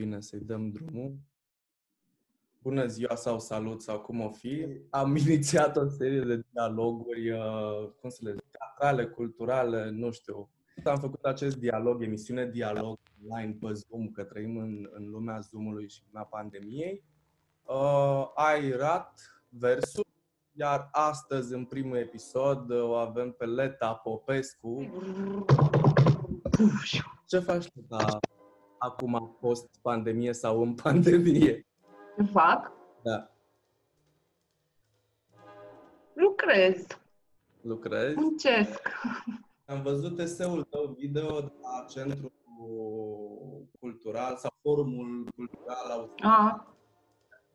bine să-i dăm drumul. Bună ziua sau salut sau cum o fi. Am inițiat o serie de dialoguri, uh, cum să le zic, teatrale, culturale, nu știu. Am făcut acest dialog, emisiune dialog online pe Zoom, că trăim în, în lumea Zoom-ului și lumea pandemiei. Uh, ai rat versul, iar astăzi, în primul episod, o avem pe Leta Popescu. Ce faci, Leta, acum post-pandemie sau în pandemie? Ce fac? Da. Lucrez. Lucrezi? Muncesc. Am văzut eseul tău video de la Centrul Cultural sau Forumul Cultural Austriac. A,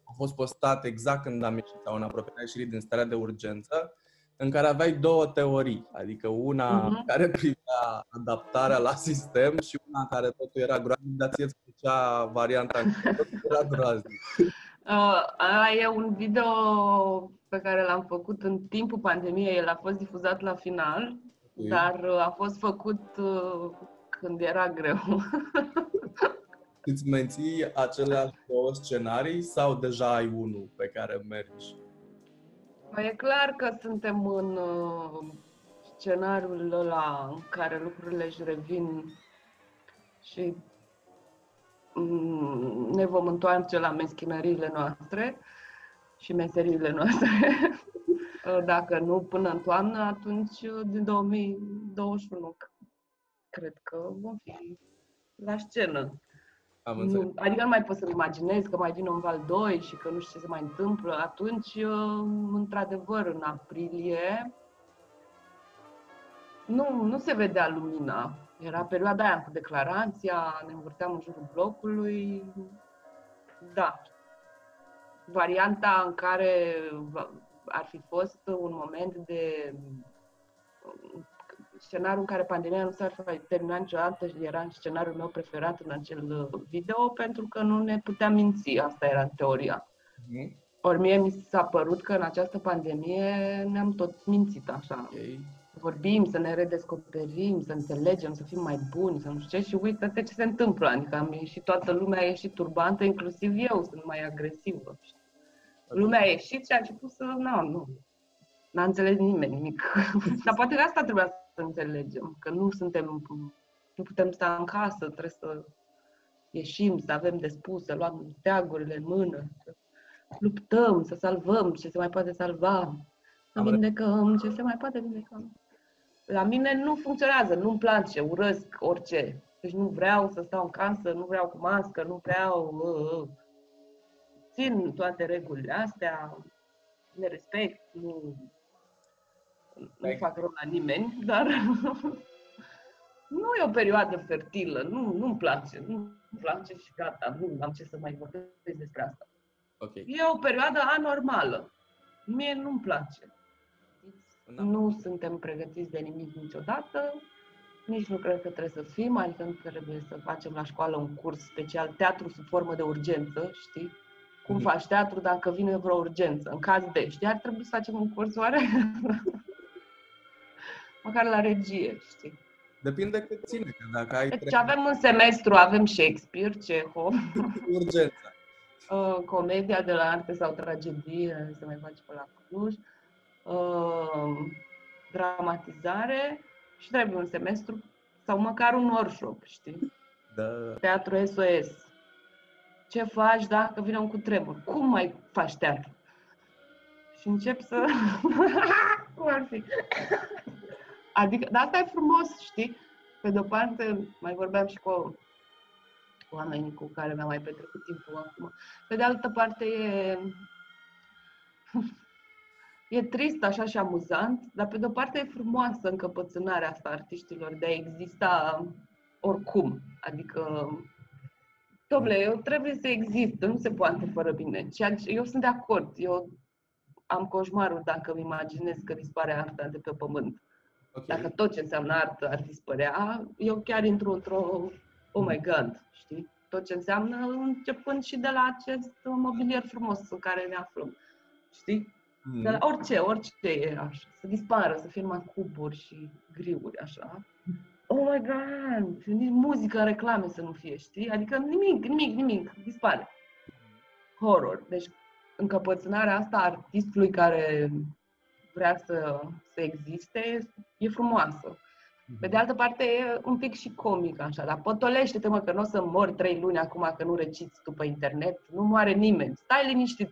A fost postat exact când am ieșit sau în apropierea ieșirii din starea de urgență, în care aveai două teorii, adică una Mhm. care privea adaptarea la sistem și una în care totul era groaznic, dar ție îți plăcea varianta în care totul era groaznic. uh, ăla e un video pe care l-am făcut în timpul pandemiei. El a fost difuzat la final, dar uh, a fost făcut uh, când era greu. Îți menții acele două scenarii sau deja ai unul pe care mergi? Păi E clar că suntem în uh, scenariul ăla în care lucrurile își revin și mm, ne vom întoarce la meschinăriile noastre și meseriile noastre. Dacă nu până în toamnă, atunci uh, din 2021 cred că vom fi la scenă. Am înțeles. Nu, adică nu mai pot să-mi imaginez că mai vine un val 2 și că nu știu ce se mai întâmplă. Atunci, uh, într-adevăr, în aprilie, nu, nu se vedea lumina. Era perioada aia cu declarația, ne învârteam în jurul blocului. Da. Varianta în care va- ar fi fost un moment de scenariul în care pandemia nu s-ar fi terminat niciodată și era scenariul meu preferat în acel uh, video pentru că nu ne puteam minți, asta era în teoria. Mhm. Ori mie mi s-a părut că în această pandemie ne-am tot mințit așa. Ok. Să vorbim, să ne redescoperim, să înțelegem, să fim mai buni, să nu știu ce și uite-te ce se întâmplă. Adică am ieșit, toată lumea a ieșit turbantă, inclusiv eu sunt mai agresivă. Lumea a ieșit și a început să, nu, nu, n-a înțeles nimeni nimic. Dar poate de asta trebuia să înțelegem, că nu suntem, nu putem sta în casă, trebuie să ieșim, să avem de spus, să luăm steagurile în mână, să luptăm, să salvăm ce se mai poate salva, să Am vindecăm ce se mai poate vindeca. La mine nu funcționează, nu-mi place, urăsc orice. Deci nu vreau să stau în casă, nu vreau cu mască, nu vreau... Uh, uh. Țin toate regulile astea, le respect, nu, nu Like- fac rău la nimeni, dar nu e o perioadă fertilă, nu, nu-mi place, nu-mi place și gata, nu am ce să mai vorbesc despre asta. Ok. E o perioadă anormală. Mie nu-mi place. Nu suntem pregătiți de nimic niciodată, nici nu cred că trebuie să fim, adică nu trebuie să facem la școală un curs special, teatru sub formă de urgență, știi? Cum Mhm. faci teatru dacă vine vreo urgență, în caz de, știi? Ar trebui să facem un curs oare? Măcar la regie, știi? Depinde cât ține, că dacă ai Deci trei avem în semestru, avem Shakespeare, Cehov, urgența. uh, comedia de la arte sau tragedie, se mai face pe la Cluj, uh, dramatizare și trebuie un semestru sau măcar un workshop, știi? Da. Teatru SOS. Ce faci dacă vine un cutremur? Cum mai faci teatru? Și încep să... Cum ar fi? Adică, dar asta e frumos, știi? Pe de-o parte, mai vorbeam și cu oamenii cu care mi-am mai petrecut timpul acum. Pe de altă parte, e... E trist așa și amuzant, dar pe de-o parte e frumoasă încăpățânarea asta a artiștilor de a exista oricum. Adică, domnule, eu trebuie să exist, nu se poate fără mine. Ceea ce, eu sunt de acord, eu am coșmarul dacă îmi imaginez că dispare arta de pe pământ. Ok. Dacă tot ce înseamnă artă ar dispărea, eu chiar intru într-o, oh my god, știi? Tot ce înseamnă, începând și de la acest mobilier frumos în care ne aflăm. Știi? Mhm. De la orice, orice e așa. Să dispară, să fie numai cuburi și griuri, așa. oh my god, nici muzică în reclame să nu fie, știi? Adică nimic, nimic, nimic, dispare. Horror. Deci încăpățânarea asta a artistului care vrea să, să existe e frumoasă. Pe de altă parte, e un pic și comic așa, dar potolește-te mă că nu o să mori trei luni acum că nu reciți tu pe internet, nu moare nimeni, stai liniștit,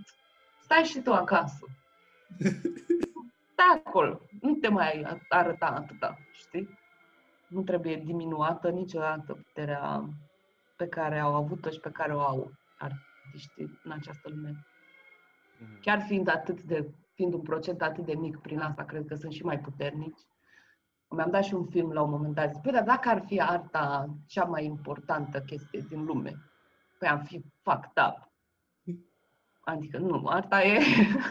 stai și tu acasă. Stai acolo, nu te mai arăta atâta, știi? Nu trebuie diminuată niciodată puterea pe care au avut-o și pe care o au artiștii în această lume. Mhm. Chiar fiind atât de, fiind un procent atât de mic prin asta, cred că sunt și mai puternici mi-am dat și un film la un moment dat. Zic, păi, dar dacă ar fi arta cea mai importantă chestie din lume, păi am fi fucked up. Adică nu, arta e,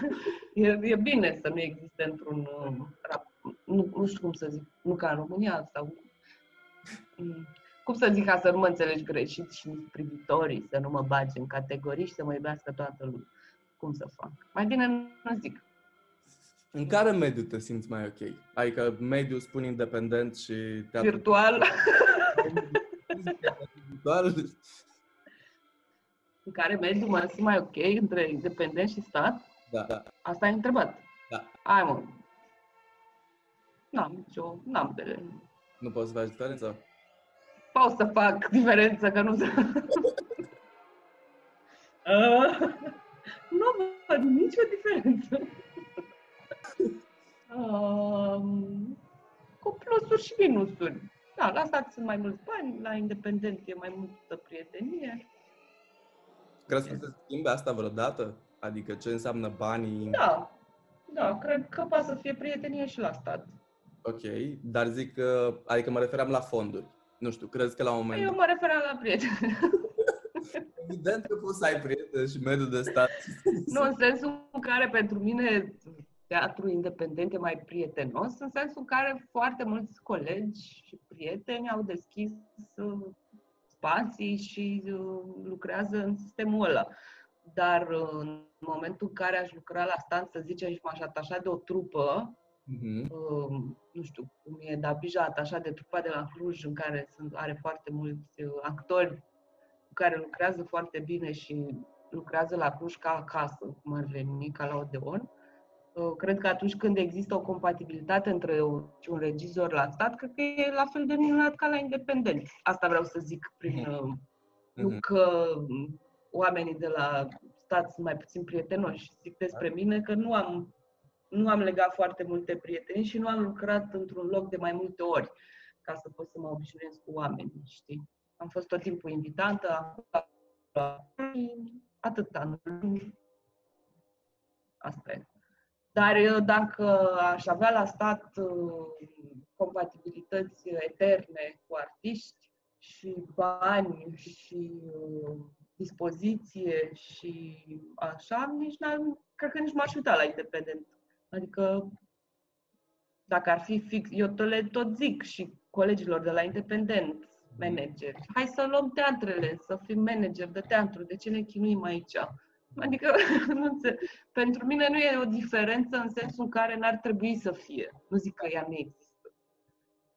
e, e bine să nu existe într-un rap. Nu, nu știu cum să zic, nu ca în România sau... Mm, cum să zic ca să nu mă înțelegi greșit și privitorii să nu mă bagi în categorii și să mă iubească toată lumea. Cum să fac? Mai bine nu zic. În care mediu te simți mai ok? Adică mediu, spun independent și teatru... Virtual. Virtual. În care mediu mă simt mai ok între independent și stat? Da, da. Asta ai întrebat? Da. Hai mă. N-am nicio, n-am de... Nu poți să faci diferență? Pot să fac diferență, că nu... uh, nu văd nicio diferență cu plusuri și minusuri. Da, la stat sunt mai mulți bani, la independent e mai multă prietenie. Crezi că se schimbe asta vreodată? Adică ce înseamnă banii? Da, da, cred că poate să fie prietenie și la stat. Ok, dar zic că, adică mă referam la fonduri. Nu știu, crezi că la un moment... Eu mă referam la prieteni. Evident că poți să ai prieteni și mediul de stat. Nu, în sensul în care pentru mine teatru independent e mai prietenos, în sensul în care foarte mulți colegi și prieteni au deschis uh, spații și uh, lucrează în sistemul ăla. Dar uh, în momentul în care aș lucra la stan, să zicem, și m-aș atașa de o trupă, uh-huh. nu știu, cum e Dabija atașat de trupa de la Cluj, în care sunt, are foarte mulți actori cu care lucrează foarte bine și lucrează la Cluj ca acasă, cum ar veni, ca la Odeon. Uh, cred că atunci când există o compatibilitate între un regizor la stat, cred că e la fel de minunat ca la independent. Asta vreau să zic prin... Mm-hmm. Nu mhm. că oamenii de la stat sunt mai puțin prietenoși. Zic despre da. mine că nu am, nu am legat foarte multe prieteni și nu am lucrat într-un loc de mai multe ori ca să pot să mă obișnuiesc cu oamenii, știi? Am fost tot timpul invitantă, am atât. Asta e. Dar eu, dacă aș avea la stat uh, compatibilități eterne cu artiști și bani și uh, dispoziție și așa, nici n-ar, cred că nici m-aș uita la independent. Adică dacă ar fi fix, eu tot le tot zic și colegilor de la independent, manager, hai să luăm teatrele, să fim manager de teatru, de ce ne chinuim aici? Adică, nu înțeleg. pentru mine nu e o diferență în sensul în care n-ar trebui să fie. Nu zic că ea nu există.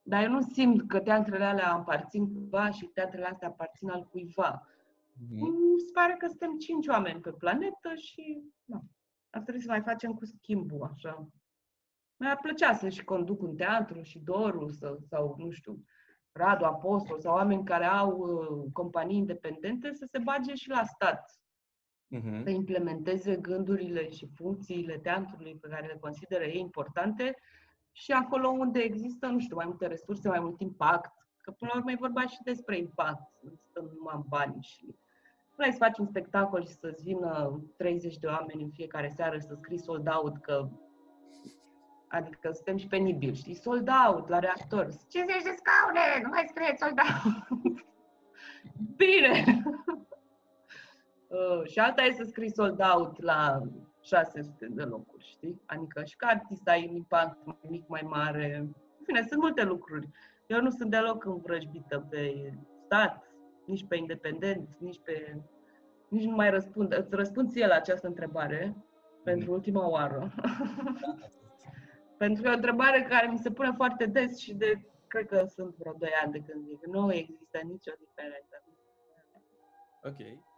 Dar eu nu simt că teatrele alea aparțin cuiva și teatrele astea aparțin al cuiva. Mm-hmm. Mi se pare că suntem cinci oameni pe planetă și nu. ar trebui să mai facem cu schimbul, așa. Mi-ar plăcea să și conduc un teatru și Doru sau, sau nu știu, Radu Apostol sau oameni care au uh, companii independente să se bage și la stat uh-huh. să implementeze gândurile și funcțiile teatrului pe care le consideră ei importante și acolo unde există, nu știu, mai multe resurse, mai mult impact. Că până la urmă e vorba și despre impact, nu stăm numai în bani și vrei să faci un spectacol și să-ți vină 30 de oameni în fiecare seară să scrii sold out, că Adică suntem și penibili, știi? Sold out la reactor. 50 de scaune, nu mai scrieți sold out. Bine! Uh, și alta e să scrii sold out la 600 de locuri, știi? Adică și ca artist ai un impact mai mic, mai mare. În fine, sunt multe lucruri. Eu nu sunt deloc învrăjbită pe stat, nici pe independent, nici pe... Nici nu mai răspund. Îți răspund ție la această întrebare pentru ultima oară. pentru că e o întrebare care mi se pune foarte des și de cred că sunt vreo 2 ani de când zic. Nu există nicio diferență. Ok.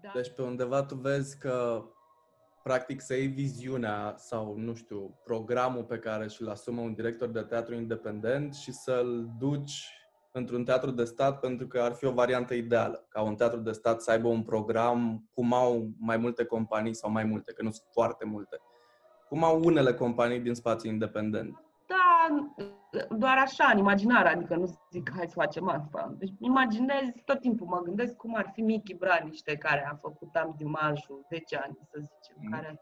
Da. Deci pe undeva tu vezi că practic să iei viziunea sau, nu știu, programul pe care și-l asumă un director de teatru independent și să-l duci într-un teatru de stat pentru că ar fi o variantă ideală, ca un teatru de stat să aibă un program cum au mai multe companii sau mai multe, că nu sunt foarte multe, cum au unele companii din spațiu independent. Da, doar așa, în imaginare, adică nu zic hai să facem asta. Deci imaginez, tot timpul mă gândesc cum ar fi Michi Braniște, care a făcut am dimajul 10 ani, să zicem, mm. care a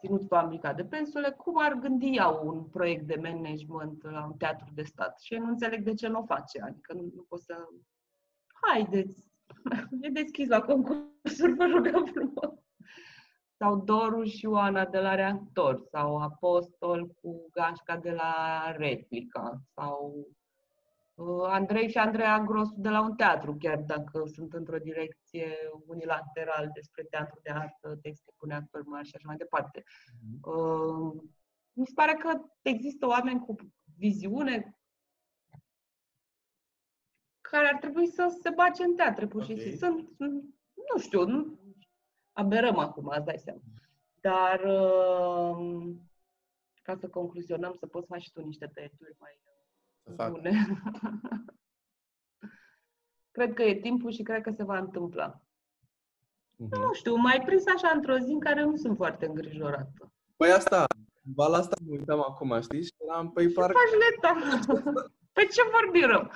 ținut fabrica de pensule, cum ar gândi ea un proiect de management la un teatru de stat? Și eu nu înțeleg de ce nu o face, adică nu, nu pot să... Haideți, e deschis la concursuri, vă rugăm frumos sau Doru și Ioana de la Reactor, sau Apostol cu Gașca de la Replica, sau uh, Andrei și Andreea Grosu de la un teatru, chiar dacă sunt într-o direcție unilateral despre teatru de artă, texte cu actori mari și așa mai departe. Mm-hmm. Uh, mi se pare că există oameni cu viziune care ar trebui să se bage în teatre, pur și simplu. Sunt, nu știu, nu, aberăm acum, îți dai seama. Dar uh, ca să concluzionăm, să poți face și tu niște tăieturi mai bune. cred că e timpul și cred că se va întâmpla. Mm-hmm. Nu știu, mai prins așa într-o zi în care nu sunt foarte îngrijorată. Păi asta, val asta mă uitam acum, știi? Și eram, păi parcă... faci leta? Pe ce vorbim rău?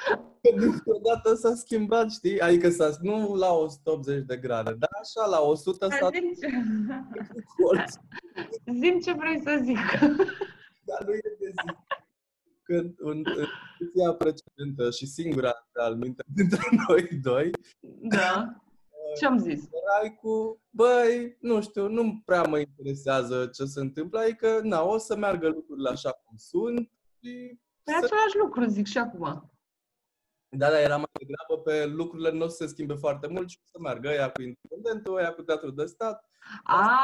Odată s-a schimbat, știi? Adică s-a, nu la 180 de grade, dar așa, la 100 s-a... Zim ce... Zim ce vrei să zic. Dar nu e de zi. Când în discuția precedentă și singura al minte dintre noi doi, da. Ce am zis? Erai cu, băi, nu știu, nu prea mă interesează ce se întâmplă, adică, na, o să meargă lucrurile așa cum sunt și pe să... același lucru, zic și acum. Da, da, era mai degrabă pe lucrurile nu o să se schimbe foarte mult și o să meargă ea cu independentul, ea cu teatrul de stat. A,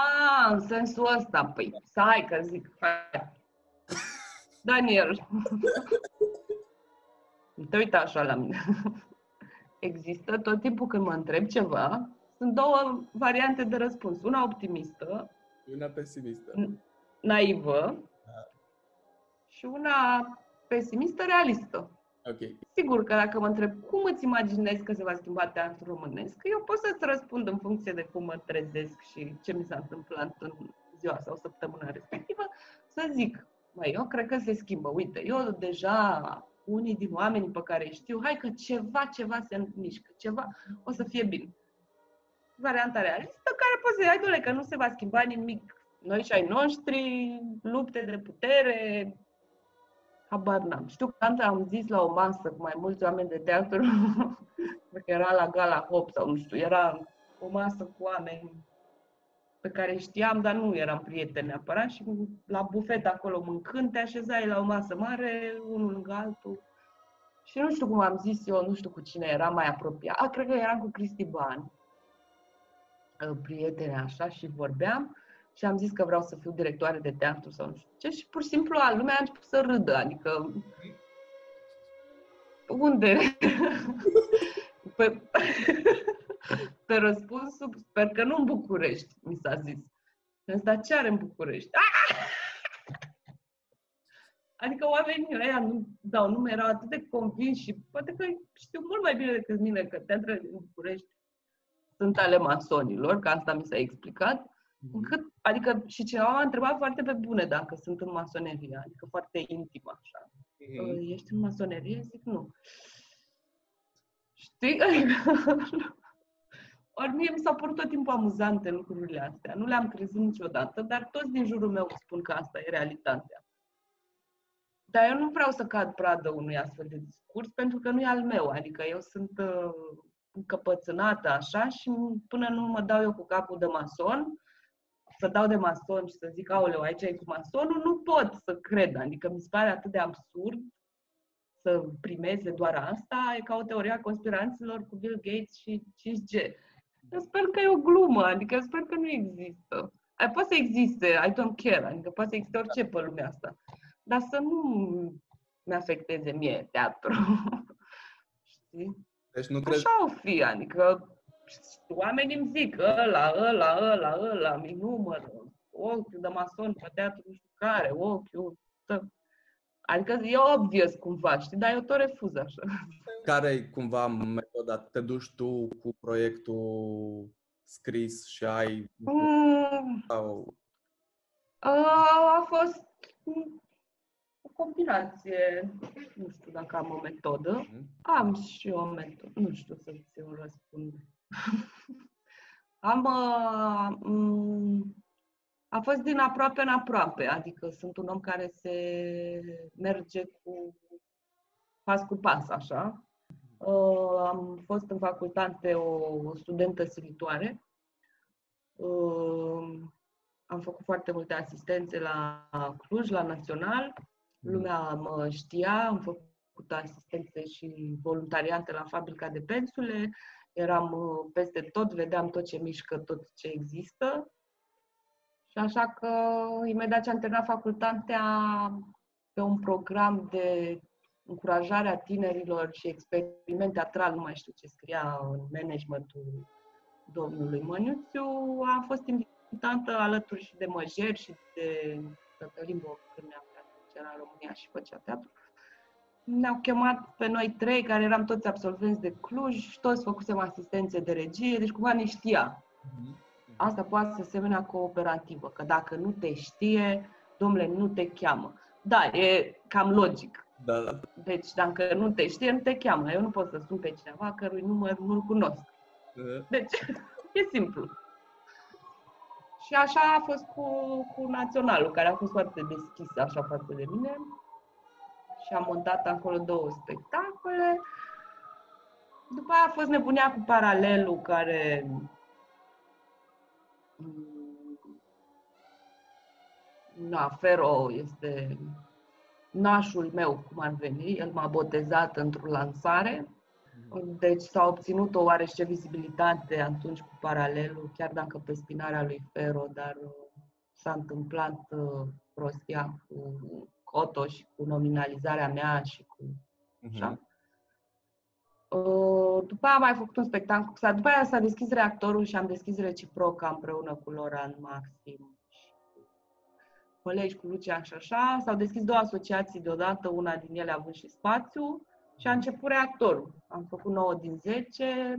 în sensul ăsta, păi, stai că zic, hai. Daniel. Te uita așa la mine. Există tot timpul când mă întreb ceva, sunt două variante de răspuns. Una optimistă. Una pesimistă. Naivă. Da. Și una pesimistă, realistă. Okay. Sigur că dacă mă întreb cum îți imaginezi că se va schimba teatru românesc, eu pot să-ți răspund în funcție de cum mă trezesc și ce mi s-a întâmplat în ziua sau săptămâna respectivă, să zic, mai eu cred că se schimbă. Uite, eu deja unii din oamenii pe care știu, hai că ceva, ceva se mișcă, ceva o să fie bine. Varianta realistă care poți să ai, dole, că nu se va schimba nimic. Noi și ai noștri, lupte de putere, Habar n-am. Știu că am zis la o masă cu mai mulți oameni de teatru, cred că era la Gala Hop sau nu știu, era o masă cu oameni pe care știam, dar nu eram prieteni neapărat și la bufet acolo mâncând te așezai la o masă mare, unul lângă altul. Și nu știu cum am zis eu, nu știu cu cine era mai apropiat. A, cred că eram cu Cristi Ban, prietene așa, și vorbeam și am zis că vreau să fiu directoare de teatru sau nu știu ce și pur și simplu lumea a început să râdă, adică unde? pe, pe răspunsul, sper că nu în București, mi s-a zis. Am dar ce are în București? Adică oamenii ăia nu, dau, nu erau atât de convinși și poate că știu mult mai bine decât mine că teatrele din București sunt ale masonilor, că asta mi s-a explicat, Mhm. Încât, adică și cineva m-a întrebat foarte pe bune dacă sunt în masonerie, adică foarte intim așa. Mm-hmm. Ești în masonerie? Zic nu. Știi? Ori mie mi s-au părut tot timpul amuzante lucrurile astea. Nu le-am crezut niciodată, dar toți din jurul meu spun că asta e realitatea. Dar eu nu vreau să cad pradă unui astfel de discurs, pentru că nu e al meu. Adică eu sunt uh, încăpățânată așa și până nu mă dau eu cu capul de mason, să dau de mason și să zic, aoleu, aici e cu masonul, nu pot să cred. Adică mi se pare atât de absurd să primeze doar asta. E ca o teorie a conspiranților cu Bill Gates și 5G. Eu sper că e o glumă, adică eu sper că nu există. Poate să existe, I don't care, adică poate să existe orice pe lumea asta. Dar să nu mi-afecteze mie teatru. Știi? Deci nu crezi... Așa o fi, adică oamenii îmi zic ăla, ăla, ăla, ăla, mi numără, ochiul de mason pe teatru nu știu care, ochiul, tă. Adică e obvious cumva, știi, dar eu tot refuz așa. Care e cumva metoda? Te duci tu cu proiectul scris și ai... Mm, Sau... a, a fost o combinație, nu știu dacă am o metodă. Mhm. Am și o metodă, nu știu să-ți o răspund. am, uh, m- a fost din aproape în aproape, adică sunt un om care se merge cu pas cu pas, așa. Uh, am fost în facultate o, o studentă silitoare. Uh, am făcut foarte multe asistențe la Cluj, la Național. Lumea mă știa, am făcut asistențe și voluntariate la fabrica de pensule. Eram uh, peste tot, vedeam tot ce mișcă, tot ce există. Și așa că, imediat ce am terminat facultatea, pe un program de încurajare a tinerilor și experiment teatral, nu mai știu ce scria în managementul domnului Măniuțiu, am fost invitată alături și de Măjer și de Cătălin Bocârnea, care era în România și făcea teatru. Ne-au chemat pe noi trei, care eram toți absolvenți de Cluj, și toți făcusem asistențe de regie, deci cumva ne știa. Mhm. Asta poate să semene cooperativă, că dacă nu te știe, domnule, nu te cheamă. Da, e cam logic. Da, da. Deci dacă nu te știe, nu te cheamă. Eu nu pot să sun pe cineva cărui număr nu-l cunosc. Deci, e simplu. Și așa a fost cu, cu Naționalul, care a fost foarte deschis așa față de mine. Și am montat acolo două spectacole. După aia a fost nebunia cu paralelul, care mm, Na, Fero este nașul meu, cum ar veni. El m-a botezat într-o lansare. Deci s-a obținut o oarește vizibilitate atunci cu paralelul, chiar dacă pe spinarea lui Fero, dar uh, s-a întâmplat uh, prostia cu Cotoș și cu nominalizarea mea și cu așa. Mhm. Uh, După aia am mai făcut un spectacol, s-a- după aia s-a deschis reactorul și am deschis reciproca împreună cu Loran Maxim și cu colegi, cu Lucian și așa. S-au deschis două asociații deodată, una din ele având și spațiu și a început reactorul. Am făcut 9 din 10,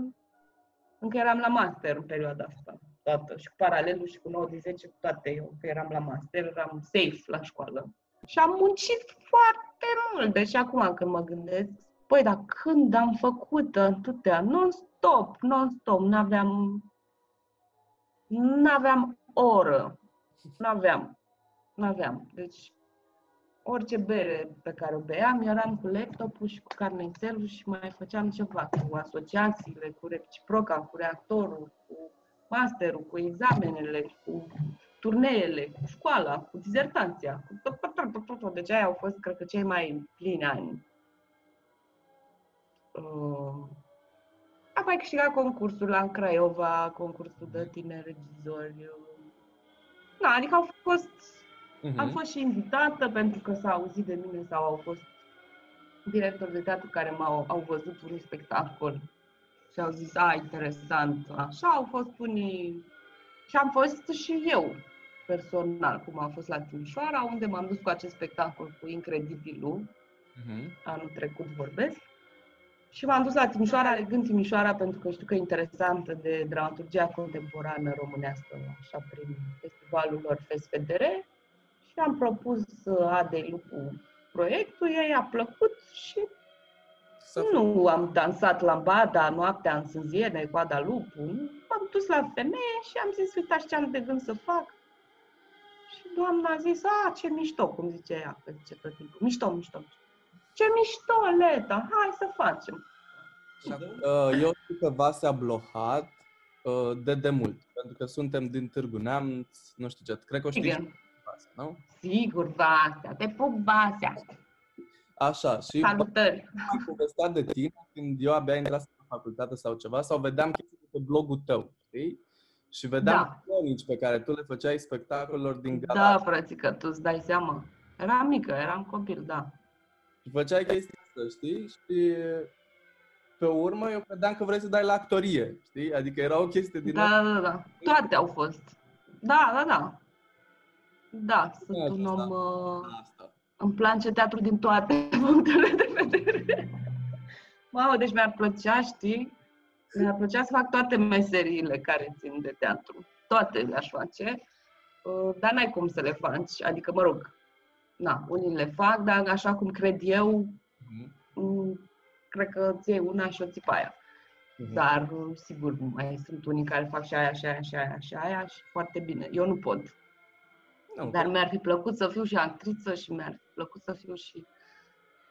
încă eram la master în perioada asta, toată, și cu paralelul și cu 9 din 10, cu toate eu, că eram la master, eram safe la școală. Și am muncit foarte mult, deci acum când mă gândesc, Păi, dar când am făcut atâtea, non-stop, non-stop, n-aveam, n-aveam oră, n-aveam, n-aveam. Deci, orice bere pe care o beam, eram cu laptopul și cu carnețelul și mai făceam ceva cu asociațiile, cu reciproca, cu reactorul, cu masterul, cu examenele, cu turneele, cu școala, cu dizertanția. Cu tot, tot, tot, tot, tot, tot. Deci aia au fost, cred că, cei mai plini ani Uh, am mai câștigat concursul la în Craiova, concursul de tineri regizori. uh. Da, adică au fost, am Mhm. fost și invitată pentru că s-a auzit de mine sau au fost directori de teatru care m-au au văzut un spectacol și au zis, a, interesant, așa, au fost unii și am fost și eu personal, cum am fost la Timișoara, unde m-am dus cu acest spectacol cu Incredibilul, Mhm. anul trecut vorbesc. Și m-am dus la Timișoara, alegând Timișoara pentru că știu că e interesantă de dramaturgia contemporană românească, așa, prin festivalul lor FESFDR. Și am propus uh, Adei Lupu proiectul, ei a plăcut și Să nu am dansat lambada noaptea în sânziene cu Ada Lupu. M-am dus la femeie și am zis, uitați ce am de gând să fac. Și doamna a zis, a, ce mișto, cum zice ea, că zice tot timpul, mișto, mișto. Ce mișto, Leta, hai să facem. Uh, Eu știu că Vasea Blohat uh, de demult, pentru că suntem din Târgu Neamț, nu știu ce, cred că o știți și Sigur, Vasea, nu? sigur, Vasea, te pup, Vasea. Așa, și Salutări. am povestea de tine când eu abia intrat în facultate sau ceva, sau vedeam chestii de pe blogul tău, știi? Și vedeam Da. cronici pe care tu le făceai spectacolelor din Da, Galați. frățică, tu îți dai seama. Eram mică, eram copil, da. Și făceai chestia asta, știi? Și pe urmă eu credeam că vrei să dai la actorie, știi? Adică era o chestie din... Da, da, da, da. Toate au fost. Da, da, da. Da, sunt Da, un asta. om... Uh, asta. îmi place teatru din toate punctele de vedere. Mamă, deci mi-ar plăcea, știi? Mi-ar plăcea să fac toate meseriile care țin de teatru. Toate le-aș face. Uh, Dar n-ai cum să le faci. Adică, mă rog, na, unii le fac, dar așa cum cred eu, Mhm. mm, cred că îți iei una și o ții pe aia. Mhm. Dar, uh, sigur, mai sunt unii care fac și aia, și aia, și aia, și aia și foarte bine. Eu nu pot. Nu, Dar mi-ar fi plăcut să fiu și actriță și mi-ar fi plăcut să fiu și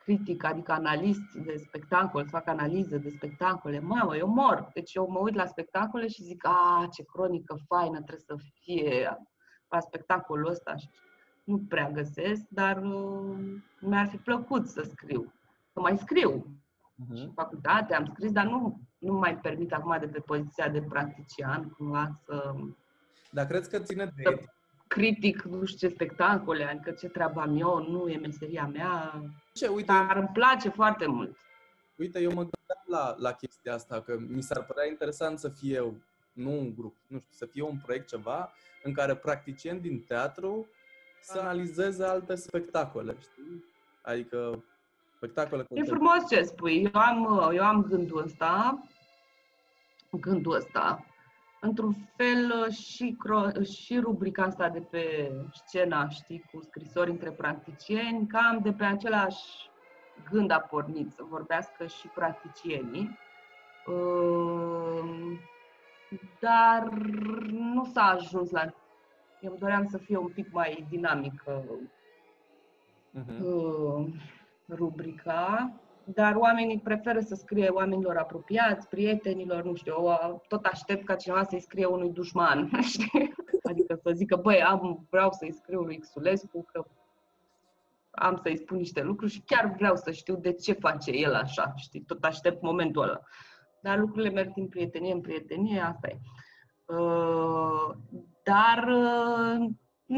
critic, adică analist de spectacol, să fac analize de spectacole. Mamă, eu mor! Deci eu mă uit la spectacole și zic, a, ce cronică faină trebuie să fie la spectacolul ăsta. Și nu prea găsesc, dar uh, mi-ar fi plăcut să scriu. Să mai scriu. Mhm. Și în facultate am scris, dar nu, nu mai permit acum de pe poziția de practician cumva să Dar crezi că ține de Să- etică? Critic nu știu ce spectacole, adică ce treabă am eu, nu e meseria mea, Ce, uite, dar îmi place foarte mult. uite, eu mă gândeam la, la chestia asta, că mi s-ar părea interesant să fie eu, nu un grup, nu știu, să fie un proiect ceva în care practicieni din teatru să analizeze alte spectacole, știi? Adică spectacole E contemporane. frumos ce spui, eu am, eu am gândul ăsta, gândul ăsta, într-un fel și, cro- și rubrica asta de pe scena, știi, cu scrisori între practicieni, cam de pe același gând a pornit, să vorbească și practicienii. Ehm, Dar nu s-a ajuns la... Eu doream să fie un pic mai dinamică Mhm. uh, rubrica, dar oamenii preferă să scrie oamenilor apropiați, prietenilor, nu știu, eu tot aștept ca cineva să-i scrie unui dușman, știi? Adică să zică, băi, am, vreau să-i scriu lui Xulescu că am să-i spun niște lucruri și chiar vreau să știu de ce face el așa, știi? Tot aștept momentul ăla. Dar lucrurile merg din prietenie în prietenie, asta e. Uh, dar uh,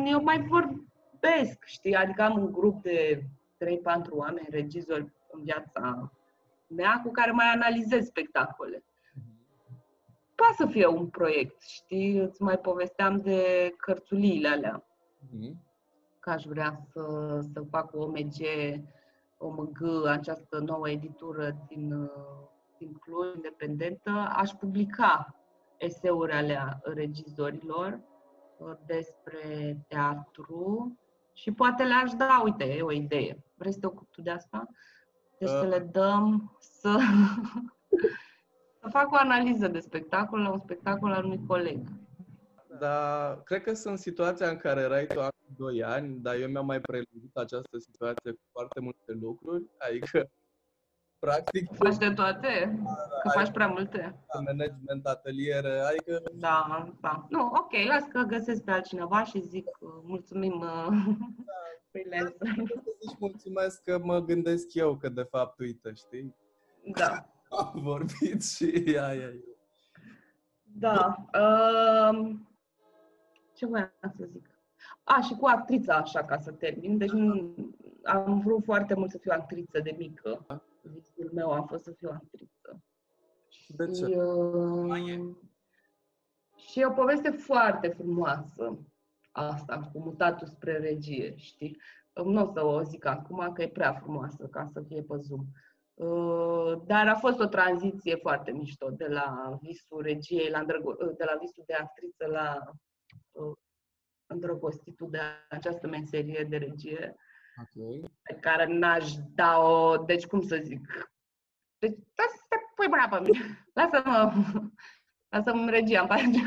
eu mai vorbesc, știi? Adică am un grup de 3-4 oameni, regizori în viața mea, cu care mai analizez spectacole. Poate să fie un proiect, știi? Îți mai povesteam de cărțuliile alea Mhm. că aș vrea să, să fac o OMG, OMG, această nouă editură din, uh, din Cluj, independentă, aș publica eseuri ale regizorilor uh, despre teatru și poate le-aș da, uite, e o idee. Vrei să te ocupi tu de asta? Deci să Uh. le dăm să, să fac o analiză de spectacol la un spectacol al unui coleg. Dar cred că sunt situația în care erai tu acum 2 ani, dar eu mi-am mai prelungit această situație cu foarte multe lucruri, adică practic Faci de toate? Că faci prea multe? management, ateliere, adică Da, da. Nu, ok, las că găsesc pe altcineva și zic uh, mulțumim uh, freelancer. zici mulțumesc că mă gândesc eu că de fapt uită, știi? Da. Am vorbit și aia e. Da. Um, ce voiam să zic? A, și cu actrița, așa, ca să termin. Deci nu- am vrut foarte mult să fiu actriță de mică. Visul meu a fost să fiu actriță. De ce? Și, uh, Mai e. și e o poveste foarte frumoasă asta, cu mutatul spre regie, știi? Nu o să o zic acum, că e prea frumoasă ca să fie pe Zoom. Uh, Dar a fost o tranziție foarte mișto de la visul regiei, la îndrăgo- uh, de la visul de actriță la uh, îndrăgostitul de această meserie de regie Ok. pe care n-aș da-o, deci cum să zic, deci da să te pui mâna pe mine, lasă-mă, lasă-mă regia în pace.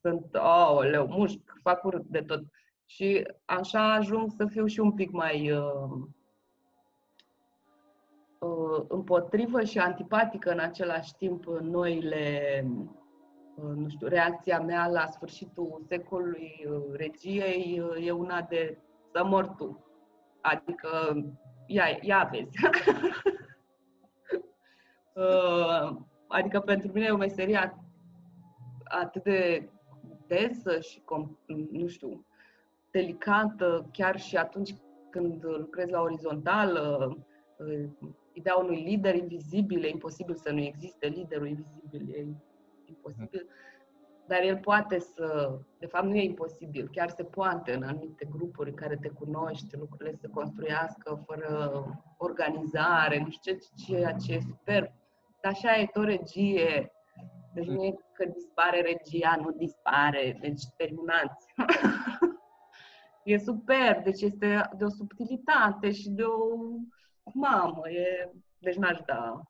Sunt, oh, mușc, fac urât de tot. Și așa ajung să fiu și un pic mai uh, uh, împotrivă și antipatică în același timp în noile, uh, nu știu, reacția mea la sfârșitul secolului uh, regiei uh, e una de să mor tu. Adică, ia, ia vezi. Uh, adică pentru mine e o meserie at- atât de densă și, com- nu știu, delicată, chiar și atunci când lucrezi la orizontal, ideea unui lider invizibil, e imposibil să nu existe liderul invizibil, e imposibil. Dar el poate să, de fapt nu e imposibil, chiar se poate în anumite grupuri în care te cunoști, lucrurile se construiască fără organizare, nu știu ce, ceea ce e super. Dar așa e tot regie. Deci nu e că dispare regia, nu dispare, deci terminați. e super, deci este de o subtilitate și de o mamă, e, deci n-aș da.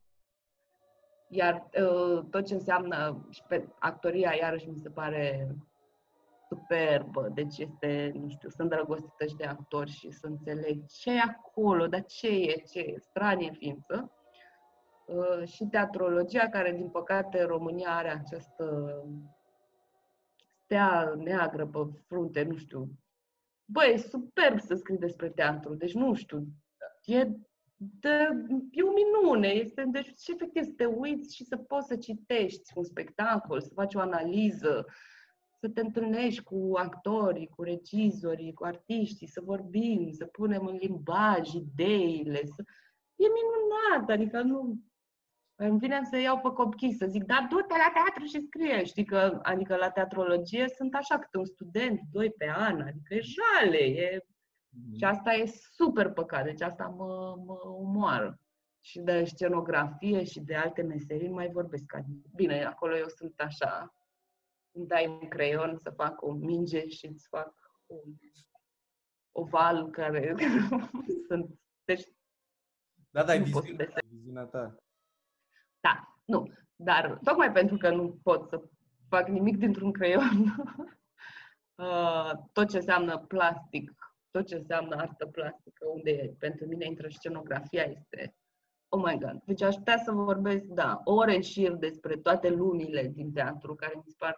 Iar uh, tot ce înseamnă și pe actoria, iarăși mi se pare superbă, deci este, nu știu, sunt drăgostită și de actori și să înțeleg ce e acolo, dar ce e, ce e, stranie ființă. Uh, și teatrologia, care din păcate în România are această stea neagră pe frunte, nu știu. Băi, e superb să scrii despre teatru, deci nu știu, e de, e o minune. Este, deci, și efectiv, să te uiți și să poți să citești un spectacol, să faci o analiză, să te întâlnești cu actorii, cu regizorii, cu artiștii, să vorbim, să punem în limbaj ideile. Să... E minunat, adică nu... Îmi vine să iau pe copii, să zic, dar du-te la teatru și scrie. Știi că, adică la teatrologie sunt așa câte un student, doi pe an, adică e jale, e Mm-hmm. Și asta e super păcat, deci asta mă, mă omoară. Și de scenografie și de alte meserii mai vorbesc. Bine, acolo eu sunt așa, îmi dai un creion să fac o minge și îți fac un oval care sunt... Deci, da, da, ai viziunea, viziunea ta. Da, nu. Dar tocmai pentru că nu pot să fac nimic dintr-un creion, uh, tot ce înseamnă plastic, tot ce înseamnă artă plastică, unde pentru mine intră scenografia, este oh my god. Deci aș putea să vorbesc, da, ore în șir despre toate lunile din teatru, care mi se par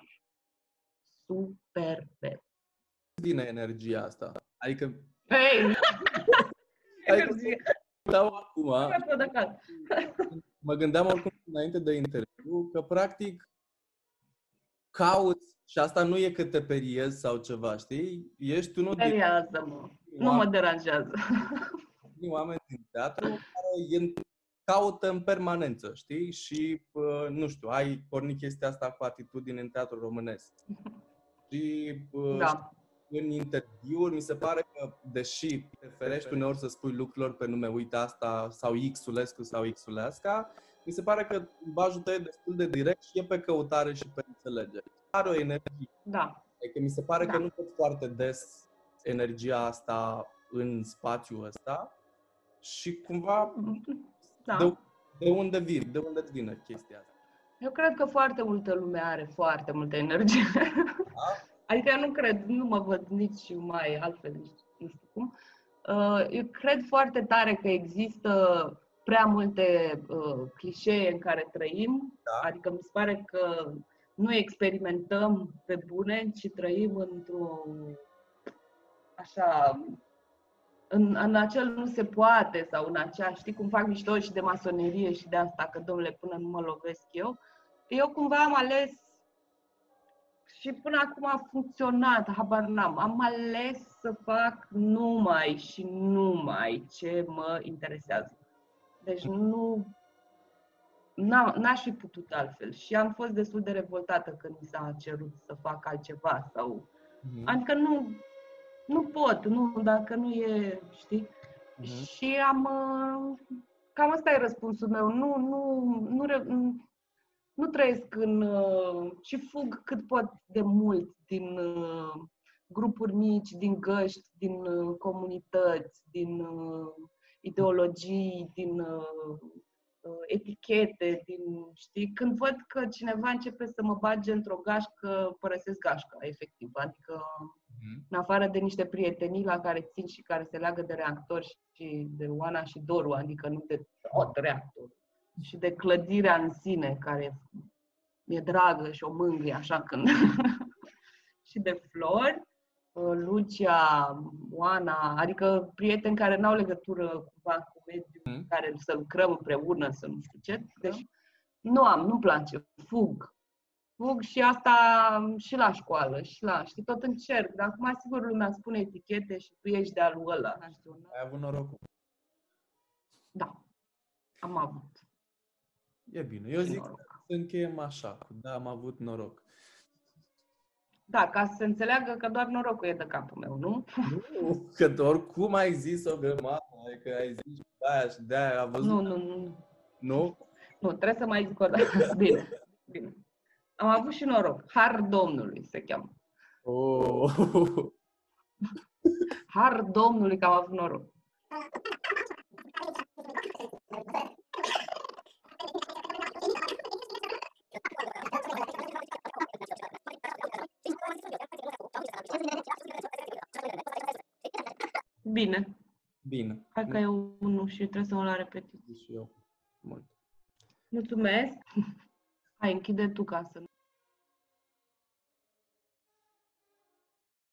superbe. Bine energia asta. Adică... Hei! adică dau acum, mă gândeam oricum înainte de interviu că practic cauți și asta nu e că te periezi sau ceva, știi? Ești unul din... mă Nu mă deranjează. Din oameni din teatru care e, caută în permanență, știi? Și, nu știu, ai pornit chestia asta cu atitudine în teatru românesc. Și da. în interviuri mi se pare că, deși preferești uneori să spui lucrurilor pe nume, uite asta, sau Xulescu sau Xulesca, mi se pare că bajul tău e destul de direct și e pe căutare și pe înțelegere are o energie. Da. Adică mi se pare da. că nu pot foarte des energia asta în spațiul ăsta și cumva da. de, de unde vin, de unde vine chestia asta? Eu cred că foarte multă lume are foarte multă energie. Da? adică eu nu cred, nu mă văd nici mai altfel, nici nu știu cum. Uh, eu cred foarte tare că există prea multe uh, clișee în care trăim, da. adică mi se pare că nu experimentăm pe bune, ci trăim într-o așa, în, în acel nu se poate sau în acea, știi cum fac mișto și de masonerie și de asta, că domnule, până nu mă lovesc eu. Eu cumva am ales și până acum a funcționat, habar n-am. Am ales să fac numai și numai ce mă interesează. Deci nu n-aș fi putut altfel și am fost destul de revoltată când mi s-a cerut să fac altceva sau... Mm-hmm. Adică nu, nu pot, nu, dacă nu e, știi? Mm-hmm. Și am... Uh, cam asta e răspunsul meu. Nu, nu, nu, nu, nu trăiesc în... Uh, și fug cât pot de mult din uh, grupuri mici, din găști, din comunități, din ideologii, din Uh, etichete, din, știi, când văd că cineva începe să mă bage într-o gașcă, părăsesc gașca, efectiv. Adică, mm-hmm. în afară de niște prietenii la care țin și care se leagă de reactori și de Oana și Doru, adică nu de tot reactor, și de clădirea în sine, care e dragă și o mângâie așa când... și de flori, uh, Lucia, Oana, adică prieteni care n-au legătură cumva cu mediul mm. care să lucrăm împreună, să nu știu ce. Deci nu am, nu-mi place, fug. Fug și asta și la școală, și la, știi, tot încerc. Dar acum, sigur, lumea spune etichete și tu ești de-al lui ăla. Știu, nu? Ai avut noroc. Da, am avut. E bine. Eu zic noroc. să încheiem așa, cu da, am avut noroc. Da, ca să se înțeleagă că doar norocul e de capul meu, nu? Nu, că oricum ai zis-o grămadă, că ai zis de aia și de aia a văzut. Nu, nu, nu. Nu? Nu, trebuie să mai zic o dată. Bine, bine. Am avut și noroc. Har Domnului se cheamă. Oh. Har Domnului că am avut noroc. Bine. Bine. Hai că e unul și trebuie să mă la repetiție. Și eu. Mult. Mulțumesc. Hai, închide tu ca să